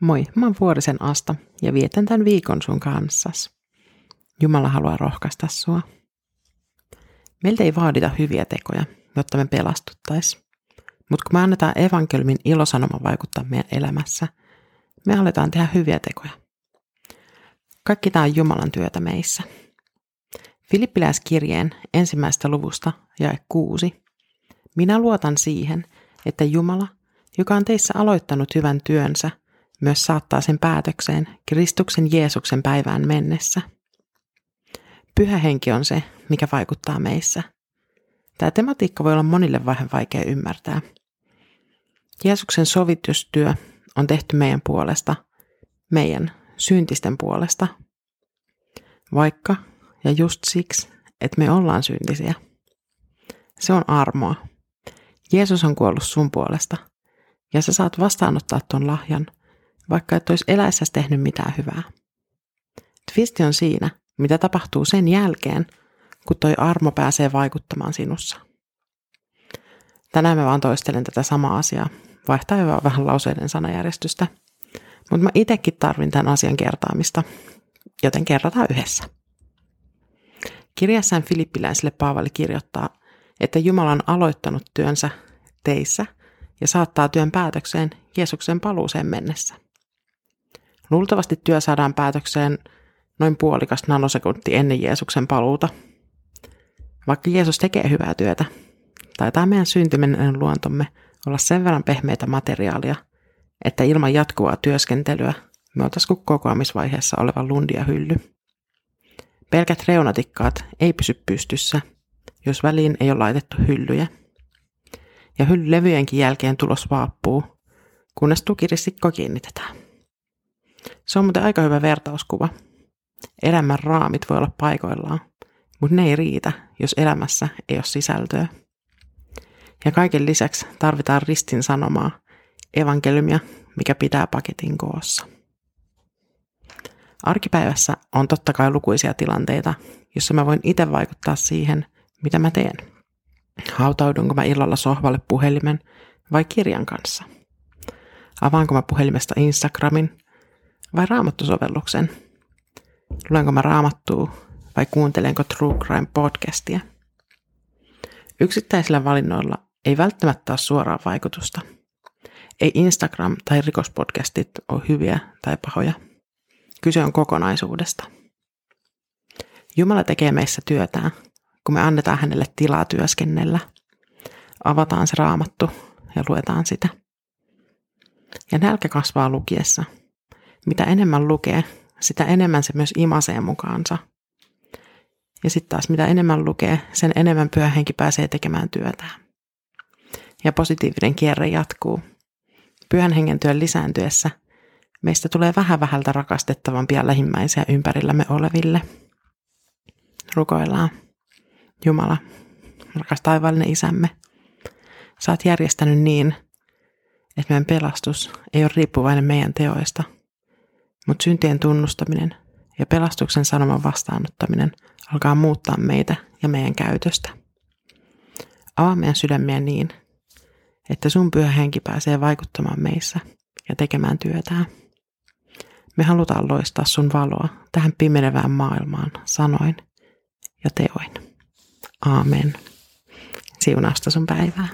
Moi, mä oon Vuorisen Asta ja vietän tämän viikon sun kanssas. Jumala haluaa rohkaista sua. Meiltä ei vaadita hyviä tekoja, jotta me pelastuttais. Mutta kun me annetaan evankelmin ilosanoma vaikuttaa meidän elämässä, me aletaan tehdä hyviä tekoja. Kaikki tämä on Jumalan työtä meissä. Filippiläiskirjeen ensimmäistä luvusta ja kuusi. Minä luotan siihen, että Jumala, joka on teissä aloittanut hyvän työnsä – myös saattaa sen päätökseen Kristuksen Jeesuksen päivään mennessä. Pyhä henki on se, mikä vaikuttaa meissä. Tämä tematiikka voi olla monille vähän vaikea ymmärtää. Jeesuksen sovitustyö on tehty meidän puolesta, meidän syntisten puolesta. Vaikka ja just siksi, että me ollaan syntisiä. Se on armoa. Jeesus on kuollut sun puolesta, ja sä saat vastaanottaa ton lahjan – vaikka et olisi eläessäsi tehnyt mitään hyvää. Twisti on siinä, mitä tapahtuu sen jälkeen, kun toi armo pääsee vaikuttamaan sinussa. Tänään mä vaan toistelen tätä samaa asiaa, vaihtaa jo vähän lauseiden sanajärjestystä, mutta mä itekin tarvin tämän asian kertaamista, joten kerrataan yhdessä. Kirjassaan filippiläisille Paavali kirjoittaa, että Jumala on aloittanut työnsä teissä ja saattaa työn päätökseen Jeesuksen paluuseen mennessä – Luultavasti työ saadaan päätökseen noin puolikas nanosekunti ennen Jeesuksen paluuta. Vaikka Jeesus tekee hyvää työtä, taitaa meidän syntyminen luontomme olla sen verran pehmeitä materiaalia, että ilman jatkuvaa työskentelyä me oltaisiin kuin kokoamisvaiheessa oleva lundia hylly. Pelkät reunatikkaat ei pysy pystyssä, jos väliin ei ole laitettu hyllyjä. Ja hyllylevyjenkin jälkeen tulos vaappuu, kunnes tukiristikko kiinnitetään. Se on muuten aika hyvä vertauskuva. Elämän raamit voi olla paikoillaan, mutta ne ei riitä, jos elämässä ei ole sisältöä. Ja kaiken lisäksi tarvitaan ristin sanomaa, evankeliumia, mikä pitää paketin koossa. Arkipäivässä on totta kai lukuisia tilanteita, jossa mä voin itse vaikuttaa siihen, mitä mä teen. Hautaudunko mä illalla sohvalle puhelimen vai kirjan kanssa? Avaanko mä puhelimesta Instagramin vai raamattusovelluksen? Luenko mä raamattua vai kuuntelenko True Crime podcastia? Yksittäisillä valinnoilla ei välttämättä ole suoraa vaikutusta. Ei Instagram tai rikospodcastit ole hyviä tai pahoja. Kyse on kokonaisuudesta. Jumala tekee meissä työtään, kun me annetaan hänelle tilaa työskennellä. Avataan se raamattu ja luetaan sitä. Ja nälkä kasvaa lukiessa – mitä enemmän lukee, sitä enemmän se myös imasee mukaansa. Ja sitten taas mitä enemmän lukee, sen enemmän pyhä henki pääsee tekemään työtään. Ja positiivinen kierre jatkuu. Pyhän hengen työn lisääntyessä meistä tulee vähän vähältä rakastettavampia lähimmäisiä ympärillämme oleville. Rukoillaan. Jumala, rakas taivaallinen isämme, sä oot järjestänyt niin, että meidän pelastus ei ole riippuvainen meidän teoista – mutta syntien tunnustaminen ja pelastuksen sanoman vastaanottaminen alkaa muuttaa meitä ja meidän käytöstä. Avaa meidän sydämiä niin, että sun pyhä henki pääsee vaikuttamaan meissä ja tekemään työtään. Me halutaan loistaa sun valoa tähän pimenevään maailmaan sanoin ja teoin. Aamen. Siunausta sun päivää.